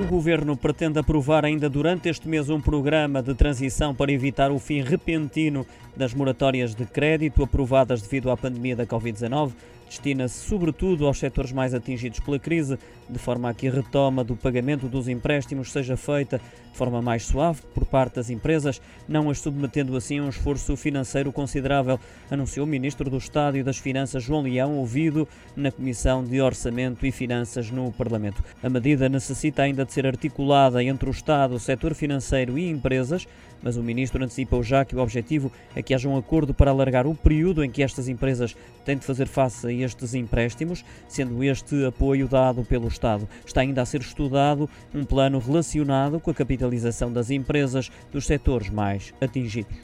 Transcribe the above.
O Governo pretende aprovar ainda durante este mês um programa de transição para evitar o fim repentino das moratórias de crédito aprovadas devido à pandemia da Covid-19 destina-se sobretudo aos setores mais atingidos pela crise, de forma a que a retoma do pagamento dos empréstimos seja feita de forma mais suave por parte das empresas, não as submetendo assim a um esforço financeiro considerável, anunciou o Ministro do Estado e das Finanças João Leão, ouvido na Comissão de Orçamento e Finanças no Parlamento. A medida necessita ainda de ser articulada entre o Estado, o setor financeiro e empresas, mas o Ministro antecipou já que o objetivo é que haja um acordo para alargar o período em que estas empresas têm de fazer face a estes empréstimos, sendo este apoio dado pelo Estado. Está ainda a ser estudado um plano relacionado com a capitalização das empresas dos setores mais atingidos.